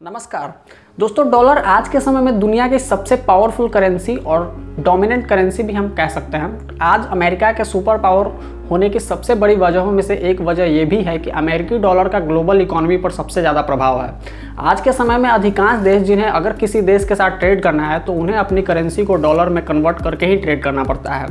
नमस्कार। दोस्तों, डॉलर आज के समय में दुनिया की सबसे पावरफुल करेंसी और डोमिनेंट करेंसी भी हम कह सकते हैं। आज अमेरिका के सुपर पावर होने की सबसे बड़ी वजहों में से एक वजह यह भी है कि अमेरिकी डॉलर का ग्लोबल इकोनॉमी पर सबसे ज़्यादा प्रभाव है। आज के समय में अधिकांश देश जिन्हें अगर किसी देश के साथ ट्रेड करना है तो उन्हें अपनी करेंसी को डॉलर में कन्वर्ट करके ही ट्रेड करना पड़ता है।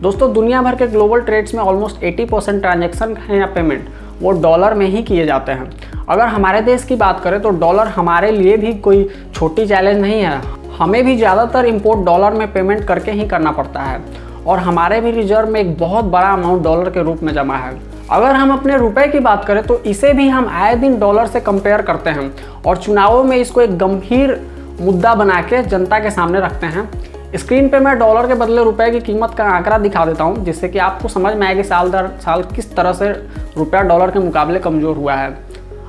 दोस्तों, दुनिया भर के ग्लोबल ट्रेड्स में ऑलमोस्ट एटी परसेंट ट्रांजेक्शन हैं या पेमेंट वो डॉलर में ही किए जाते हैं। अगर हमारे देश की बात करें तो डॉलर हमारे लिए भी कोई छोटी चैलेंज नहीं है। हमें भी ज़्यादातर इम्पोर्ट डॉलर में पेमेंट करके ही करना पड़ता है। और हमारे भी रिज़र्व में एक बहुत बड़ा अमाउंट डॉलर के रूप में जमा है। अगर हम अपने रुपए की बात करें तो इसे भी हम आए दिन डॉलर से कंपेयर करते हैं। और चुनावों में इसको एक गंभीर मुद्दा बना के जनता के सामने रखते हैं। स्क्रीन पे मैं डॉलर के बदले रुपए की कीमत का आंकड़ा दिखा देता हूँ, जिससे कि आपको समझ में आए कि साल दर साल किस तरह से रुपया डॉलर के मुकाबले कमज़ोर हुआ है।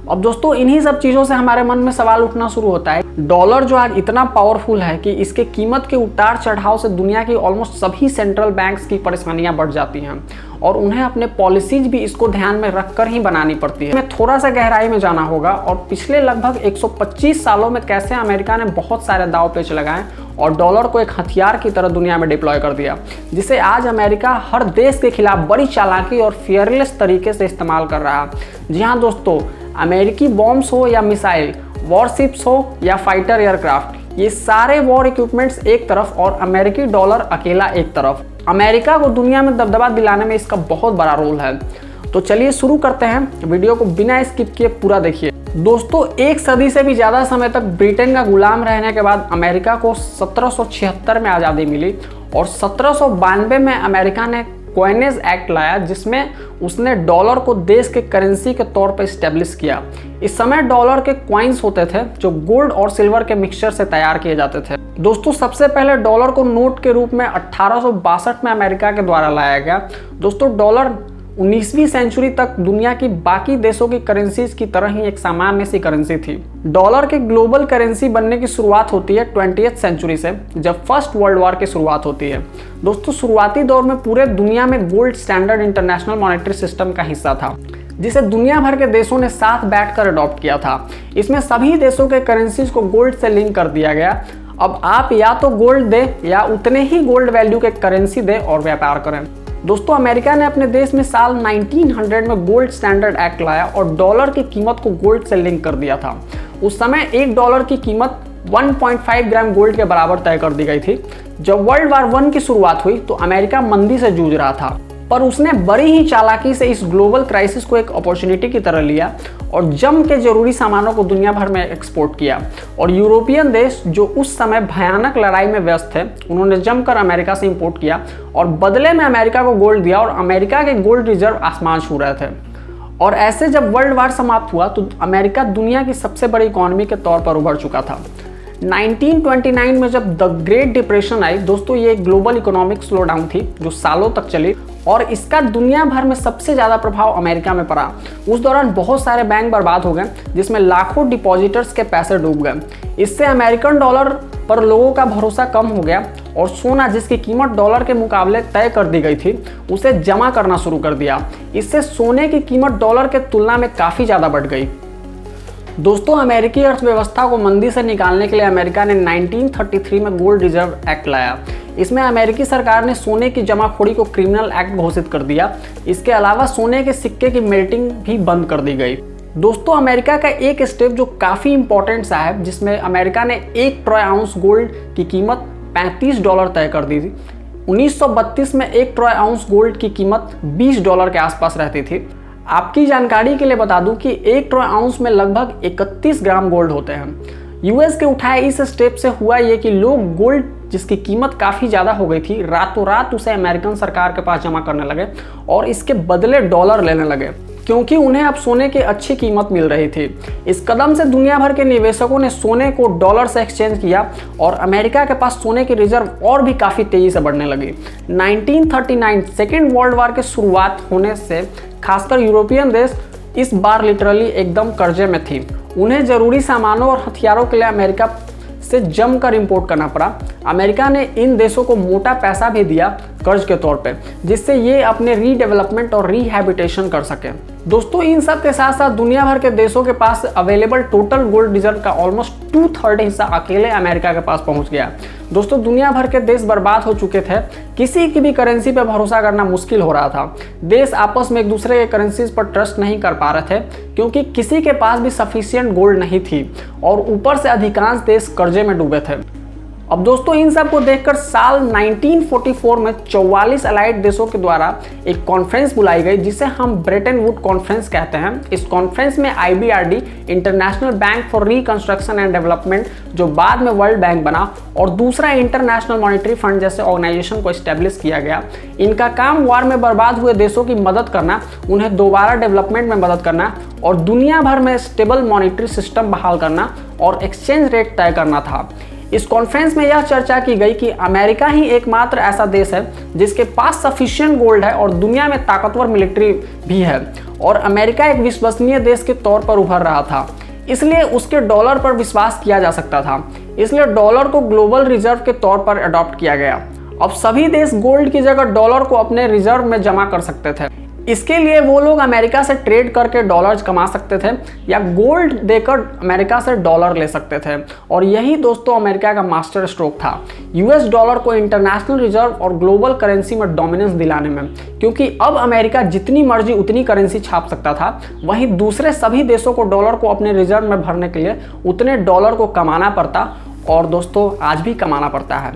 अब दोस्तों, इन्हीं सब चीज़ों से हमारे मन में सवाल उठना शुरू होता है। डॉलर जो आज इतना पावरफुल है कि इसके कीमत के उतार चढ़ाव से दुनिया की ऑलमोस्ट सभी सेंट्रल बैंक्स की परेशानियाँ बढ़ जाती हैं। और उन्हें अपने पॉलिसीज़ भी इसको ध्यान में रखकर ही बनानी पड़ती है। हमें थोड़ा सा गहराई में जाना होगा और पिछले लगभग 125 सालों में कैसे अमेरिका ने बहुत सारे दाव पेच लगाए और डॉलर को एक हथियार की तरह दुनिया में डिप्लॉय कर दिया, जिसे आज अमेरिका हर देश के खिलाफ बड़ी चालाकी और फियरलेस तरीके से इस्तेमाल कर रहा जी हाँ दोस्तों अमेरिकी बॉम्ब्स हो या मिसाइल वॉरशिप्स हो या फाइटर एयरक्राफ्ट, ये सारे वॉर इक्विपमेंट्स एक तरफ़ और अमेरिकी डॉलर अकेला एक तरफ़। अमेरिका को दुनिया में दबदबा दिलाने में इसका बहुत बड़ा रोल है। तो चलिए शुरू करते हैं। वीडियो को बिना स्किप किए पूरा देखिए। दोस्तों, एक सदी से भी ज़्यादा समय तक ब्रिटेन का गुलाम रहने के बाद अमेरिका को 1776 में आज़ादी मिली और सत्रह सौ बानवे में अमेरिका ने कोइनेज एक्ट लाया, जिसमें उसने डॉलर को देश के करेंसी के तौर पर इस्टेब्लिश किया। इस समय डॉलर के क्वाइंस होते थे, जो गोल्ड और सिल्वर के मिक्सचर से तैयार किए जाते थे। दोस्तों, सबसे पहले डॉलर को नोट के रूप में अट्ठारह में अमेरिका के द्वारा लाया गया। दोस्तों डॉलर 19वीं सेंचुरी तक दुनिया की बाकी देशों की करेंसीज की तरह ही एक सामान्य सी करेंसी थी। डॉलर के ग्लोबल करेंसी बनने की शुरुआत होती है ट्वेंटी सेंचुरी से, जब फ़र्स्ट वर्ल्ड वॉर की शुरुआत होती है। दोस्तों, शुरुआती दौर में पूरे दुनिया में gold standard international monetary system का हिस्सा था, जिसे दुनिया भर के देशों ने साथ बैठकर अडॉप्ट किया था। इसमें सभी देशों के करेंसीज को गोल्ड से लिंक कर दिया गया। अब आप या तो गोल्ड दें या उतने ही गोल्ड वैल्यू के करेंसी दें और व्यापार करें। दोस्तों, अमेरिका ने अपने देश में साल 1900 में गोल्ड स्टैंडर्ड एक्ट लाया और डॉलर की कीमत को गोल्ड से लिंक कर दिया था। उस समय एक डॉलर की कीमत 1.5 ग्राम गोल्ड के बराबर तय कर दी गई थी। जब वर्ल्ड वार वन की शुरुआत हुई तो अमेरिका मंदी से जूझ रहा था। पर उसने बड़ी ही चालाकी से इस ग्लोबल क्राइसिस को एक अपॉर्चुनिटी की तरह लिया और जम के ज़रूरी सामानों को दुनिया भर में एक्सपोर्ट किया। और यूरोपियन देश जो उस समय भयानक लड़ाई में व्यस्त थे, उन्होंने जमकर अमेरिका से इंपोर्ट किया और बदले में अमेरिका को गोल्ड दिया और अमेरिका के गोल्ड रिज़र्व आसमान छू रहे थे। और ऐसे जब वर्ल्ड वार समाप्त हुआ तो अमेरिका दुनिया की सबसे बड़ी इकोनॉमी के तौर पर उभर चुका था। 1929 में जब द ग्रेट डिप्रेशन आई, दोस्तों, ये ग्लोबल इकोनॉमिक स्लो डाउन थी जो सालों तक चली और इसका दुनिया भर में सबसे ज़्यादा प्रभाव अमेरिका में पड़ा। उस दौरान बहुत सारे बैंक बर्बाद हो गए, जिसमें लाखों डिपॉजिटर्स के पैसे डूब गए। इससे अमेरिकन डॉलर पर लोगों का भरोसा कम हो गया और सोना, जिसकी कीमत डॉलर के मुकाबले तय कर दी गई थी, उसे जमा करना शुरू कर दिया। इससे सोने की कीमत डॉलर के तुलना में काफ़ी ज़्यादा बढ़ गई। दोस्तों, अमेरिकी अर्थव्यवस्था को मंदी से निकालने के लिए अमेरिका ने 1933 में गोल्ड रिज़र्व एक्ट लाया। इसमें अमेरिकी सरकार ने सोने की जमाखोरी को क्रिमिनल एक्ट घोषित कर दिया। इसके अलावा सोने के सिक्के की मेल्टिंग भी बंद कर दी गई। दोस्तों, अमेरिका का एक स्टेप जो काफ़ी इंपॉर्टेंट सा है, जिसमें अमेरिका ने एक ट्रॉय आउंस गोल्ड की कीमत 35 डॉलर तय कर दी थी। 1932 में एक ट्रॉय आउंस गोल्ड की कीमत 20 डॉलर के आसपास रहती थी। आपकी जानकारी के लिए बता दूँ कि एक ट्रॉय आउंस में लगभग 31 ग्राम गोल्ड होते हैं। यूएस के उठाए इस स्टेप से हुआ ये कि लोग गोल्ड जिसकी कीमत काफ़ी ज़्यादा हो गई थी रातों रात उसे अमेरिकन सरकार के पास जमा करने लगे और इसके बदले डॉलर लेने लगे, क्योंकि उन्हें अब सोने की अच्छी कीमत मिल रही थी। इस कदम से दुनिया भर के निवेशकों ने सोने को डॉलर से एक्सचेंज किया और अमेरिका के पास सोने की रिज़र्व और भी काफ़ी तेज़ी से बढ़ने लगी। 1939 सेकेंड वर्ल्ड वार के शुरुआत होने से खासकर यूरोपियन देश, इस बार लिटरली एकदम कर्जे में थी। उन्हें ज़रूरी सामानों और हथियारों के लिए अमेरिका से जमकर इंपोर्ट करना पड़ा। अमेरिका ने इन देशों को मोटा पैसा भी दिया कर्ज के तौर पे, जिससे ये अपने रीडेवलपमेंट और रिहेबिटेशन कर सके। दोस्तों, इन सब के साथ साथ दुनिया भर के देशों के पास अवेलेबल टोटल गोल्ड रिज़र्व का ऑलमोस्ट टू थर्ड हिस्सा अकेले अमेरिका के पास पहुँच गया। दोस्तों, दुनिया भर के देश बर्बाद हो चुके थे। किसी की भी करेंसी पर भरोसा करना मुश्किल हो रहा था। देश आपस में एक दूसरे के करेंसीज पर ट्रस्ट नहीं कर पा रहे थे, क्योंकि किसी के पास भी सफिशियंट गोल्ड नहीं थी और ऊपर से अधिकांश देश कर्जे में डूबे थे। अब दोस्तों, इन सबको देखकर साल 1944 में 44 अलाइड देशों के द्वारा एक कॉन्फ्रेंस बुलाई गई, जिसे हम ब्रिटेन वुड कॉन्फ्रेंस कहते हैं। इस कॉन्फ्रेंस में IBRD international bank for reconstruction and development जो बाद में वर्ल्ड बैंक बना, और दूसरा इंटरनेशनल मॉनिटरी फंड जैसे ऑर्गेनाइजेशन को स्टेब्लिश किया गया। इनका काम वार में बर्बाद हुए देशों की मदद करना, उन्हें दोबारा डेवलपमेंट में मदद करना, और दुनिया भर में स्टेबल मॉनिटरी सिस्टम बहाल करना, और एक्सचेंज रेट तय करना था। इस कॉन्फ्रेंस में यह चर्चा की गई कि अमेरिका ही एकमात्र ऐसा देश है जिसके पास सफिशियंट गोल्ड है और दुनिया में ताकतवर मिलिट्री भी है। और अमेरिका एक विश्वसनीय देश के तौर पर उभर रहा था। इसलिए उसके डॉलर पर विश्वास किया जा सकता था। इसलिए डॉलर को ग्लोबल रिज़र्व के तौर पर अडॉप्ट किया गया। अब सभी देश गोल्ड की जगह डॉलर को अपने रिज़र्व में जमा कर सकते थे। इसके लिए वो लोग अमेरिका से ट्रेड करके डॉलर्स कमा सकते थे या गोल्ड देकर अमेरिका से डॉलर ले सकते थे। और यही दोस्तों अमेरिका का मास्टर स्ट्रोक था। यूएस डॉलर को इंटरनेशनल रिज़र्व और ग्लोबल करेंसी में डोमिनेंस दिलाने में, क्योंकि अब अमेरिका जितनी मर्ज़ी उतनी करेंसी छाप सकता था। वहीं दूसरे सभी देशों को डॉलर को अपने रिज़र्व में भरने के लिए उतने डॉलर को कमाना पड़ता और दोस्तों आज भी कमाना पड़ता है।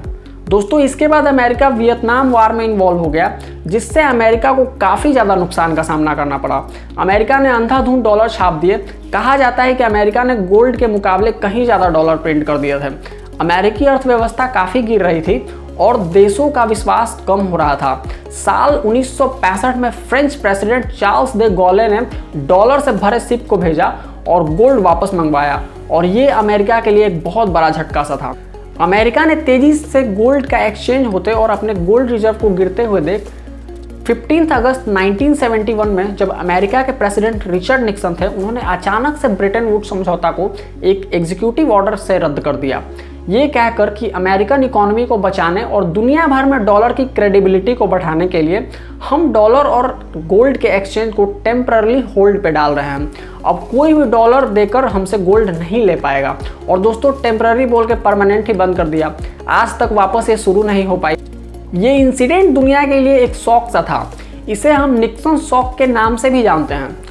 दोस्तों, इसके बाद अमेरिका वियतनाम वार में इन्वॉल्व हो गया, जिससे अमेरिका को काफ़ी ज़्यादा नुकसान का सामना करना पड़ा। अमेरिका ने अंधाधुंध डॉलर छाप दिए। कहा जाता है कि अमेरिका ने गोल्ड के मुकाबले कहीं ज़्यादा डॉलर प्रिंट कर दिए थे। अमेरिकी अर्थव्यवस्था काफ़ी गिर रही थी और देशों का विश्वास कम हो रहा था। साल 1965 में फ्रेंच प्रेसिडेंट चार्ल्स दे गोले ने डॉलर से भरे सिप को भेजा और गोल्ड वापस मंगवाया, और ये अमेरिका के लिए एक बहुत बड़ा झटका सा था। अमेरिका ने तेज़ी से गोल्ड का एक्सचेंज होते और अपने गोल्ड रिज़र्व को गिरते हुए देख 15 अगस्त 1971 में जब अमेरिका के प्रेसिडेंट रिचर्ड निक्सन थे, उन्होंने अचानक से ब्रिटेन वुड समझौता को एक एग्जीक्यूटिव ऑर्डर से रद्द कर दिया। ये कहकर कि अमेरिकन इकोनॉमी को बचाने और दुनिया भर में डॉलर की क्रेडिबिलिटी को बढ़ाने के लिए हम डॉलर और गोल्ड के एक्सचेंज को टेम्परली होल्ड पे डाल रहे हैं। अब कोई भी डॉलर देकर हमसे गोल्ड नहीं ले पाएगा। और दोस्तों, टेम्पररी बोल के परमानेंट ही बंद कर दिया। आज तक वापस ये शुरू नहीं हो पाई। ये इंसिडेंट दुनिया के लिए एक शौक सा था। इसे हम निक्सन शौक के नाम से भी जानते हैं।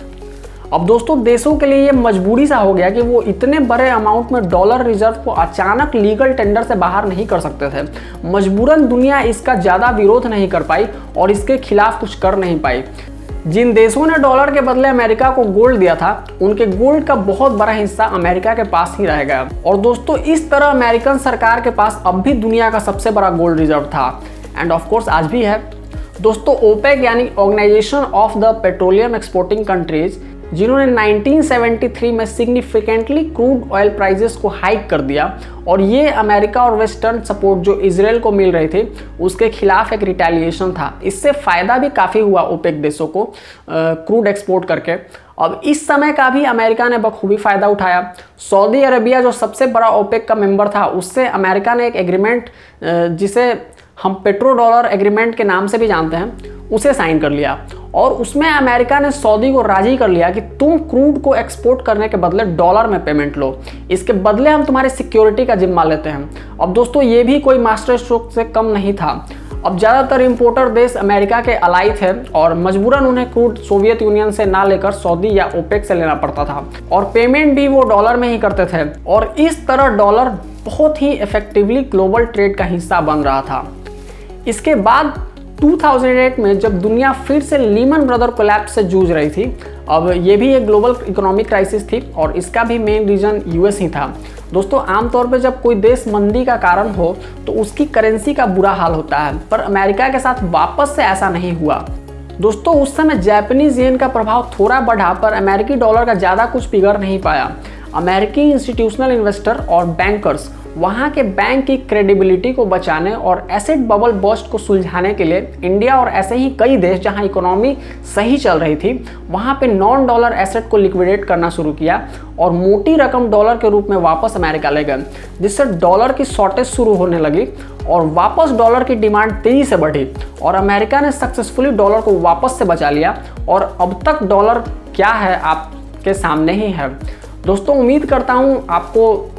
अब दोस्तों, देशों के लिए ये मजबूरी सा हो गया कि वो इतने बड़े अमाउंट में डॉलर रिज़र्व को अचानक लीगल टेंडर से बाहर नहीं कर सकते थे। मजबूरन दुनिया इसका ज़्यादा विरोध नहीं कर पाई और इसके खिलाफ कुछ कर नहीं पाई। जिन देशों ने डॉलर के बदले अमेरिका को गोल्ड दिया था, उनके गोल्ड का बहुत बड़ा हिस्सा अमेरिका के पास ही रह गया। और दोस्तों, इस तरह अमेरिकन सरकार के पास अब भी दुनिया का सबसे बड़ा गोल्ड रिज़र्व था। एंड ऑफ़ कोर्स आज भी है। दोस्तों ओपेक यानी organization of the petroleum exporting countries जिन्होंने 1973 में सिग्निफिकेंटली क्रूड ऑयल प्राइजेस को हाइक कर दिया और ये अमेरिका और वेस्टर्न सपोर्ट जो इसराइल को मिल रही थी, उसके खिलाफ एक रिटेलिएशन था। इससे फ़ायदा भी काफ़ी हुआ ओपेक देशों को क्रूड एक्सपोर्ट करके। अब इस समय का भी अमेरिका ने बखूबी फ़ायदा उठाया। सऊदी अरबिया जो सबसे बड़ा ओपेक का मेंबर था, उससे अमेरिका ने एक एग्रीमेंट जिसे हम पेट्रो डॉलर एग्रीमेंट के नाम से भी जानते हैं उसे साइन कर लिया। और उसमें अमेरिका ने सऊदी को राज़ी कर लिया कि तुम क्रूड को एक्सपोर्ट करने के बदले डॉलर में पेमेंट लो। इसके बदले हम तुम्हारी सिक्योरिटी का जिम्मा लेते हैं। अब दोस्तों, ये भी कोई मास्टर स्ट्रोक से कम नहीं था। अब ज़्यादातर इंपोर्टर देश अमेरिका के अलाई थे और मजबूरन उन्हें क्रूड सोवियत यूनियन से ना लेकर सऊदी या ओपेक से लेना पड़ता था। और पेमेंट भी वो डॉलर में ही करते थे। और इस तरह डॉलर बहुत ही इफेक्टिवली ग्लोबल ट्रेड का हिस्सा बन रहा था। इसके बाद 2008 में जब दुनिया फिर से लीमन ब्रदर कोलैप्स से जूझ रही थी, अब ये भी एक ग्लोबल इकोनॉमिक क्राइसिस थी और इसका भी मेन रीजन यूएस ही था। दोस्तों, आमतौर पर जब कोई देश मंदी का कारण हो तो उसकी करेंसी का बुरा हाल होता है, पर अमेरिका के साथ वापस से ऐसा नहीं हुआ। दोस्तों, उस समय जैपनीज येन का प्रभाव थोड़ा बढ़ा, पर अमेरिकी डॉलर का ज़्यादा कुछ बिगड़ नहीं पाया। अमेरिकी इंस्टीट्यूशनल इन्वेस्टर और बैंकर्स वहाँ के बैंक की क्रेडिबिलिटी को बचाने और एसेट बबल बस्ट को सुलझाने के लिए इंडिया और ऐसे ही कई देश जहाँ इकोनॉमी सही चल रही थी, वहाँ पे नॉन डॉलर एसेट को लिक्विडेट करना शुरू किया और मोटी रकम डॉलर के रूप में वापस अमेरिका ले गए, जिससे डॉलर की शॉर्टेज शुरू होने लगी और वापस डॉलर की डिमांड तेज़ी से बढ़ी और अमेरिका ने सक्सेसफुली डॉलर को वापस से बचा लिया और अब तक डॉलर क्या है आपके सामने ही है। दोस्तों, उम्मीद करता हूँ आपको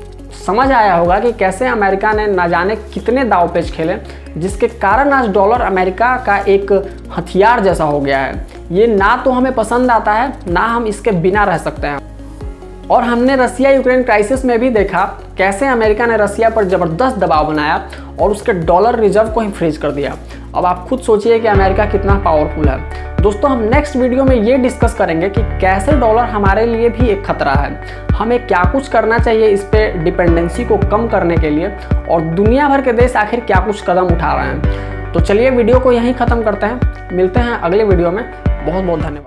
समझ आया होगा कि कैसे अमेरिका ने ना जाने कितने दाव पेच खेले, जिसके कारण आज डॉलर अमेरिका का एक हथियार जैसा हो गया है। ये ना तो हमें पसंद आता है, ना हम इसके बिना रह सकते हैं। और हमने रसिया यूक्रेन क्राइसिस में भी देखा कैसे अमेरिका ने रसिया पर ज़बरदस्त दबाव बनाया और उसके डॉलर रिज़र्व को ही फ्रीज कर दिया? अब आप खुद सोचिए कि अमेरिका कितना पावरफुल है। दोस्तों, हम नेक्स्ट वीडियो में ये डिस्कस करेंगे कि कैसे डॉलर हमारे लिए भी एक खतरा है। हमें क्या कुछ करना चाहिए इस पे डिपेंडेंसी को कम करने के लिए और दुनिया भर के देश आखिर क्या कुछ कदम उठा रहे हैं। तो चलिए वीडियो को यहीं ख़त्म करते हैं। मिलते हैं अगले वीडियो में। बहुत बहुत धन्यवाद।